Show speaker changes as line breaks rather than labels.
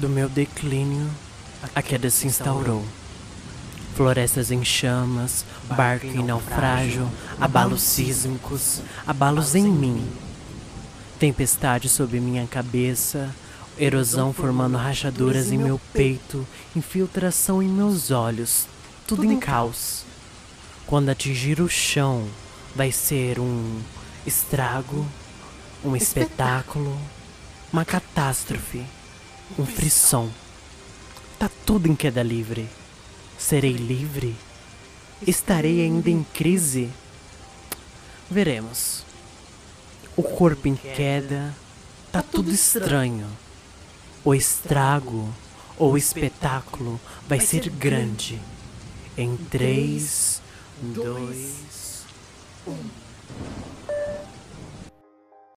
Do meu declínio, a queda se instaurou. Florestas em chamas, barco em naufrágio, abalos sísmicos, abalos em mim. Tempestade sob minha cabeça, erosão formando rachaduras em meu peito, infiltração em meus olhos, tudo em caos. Quando atingir o chão, vai ser um estrago, um espetáculo, uma catástrofe, um frisson. Tá tudo em queda livre. Serei livre? Estarei ainda em crise? Veremos. O corpo em queda, tá tudo estranho. O estrago ou o espetáculo vai ser grande. Em três, dois, um.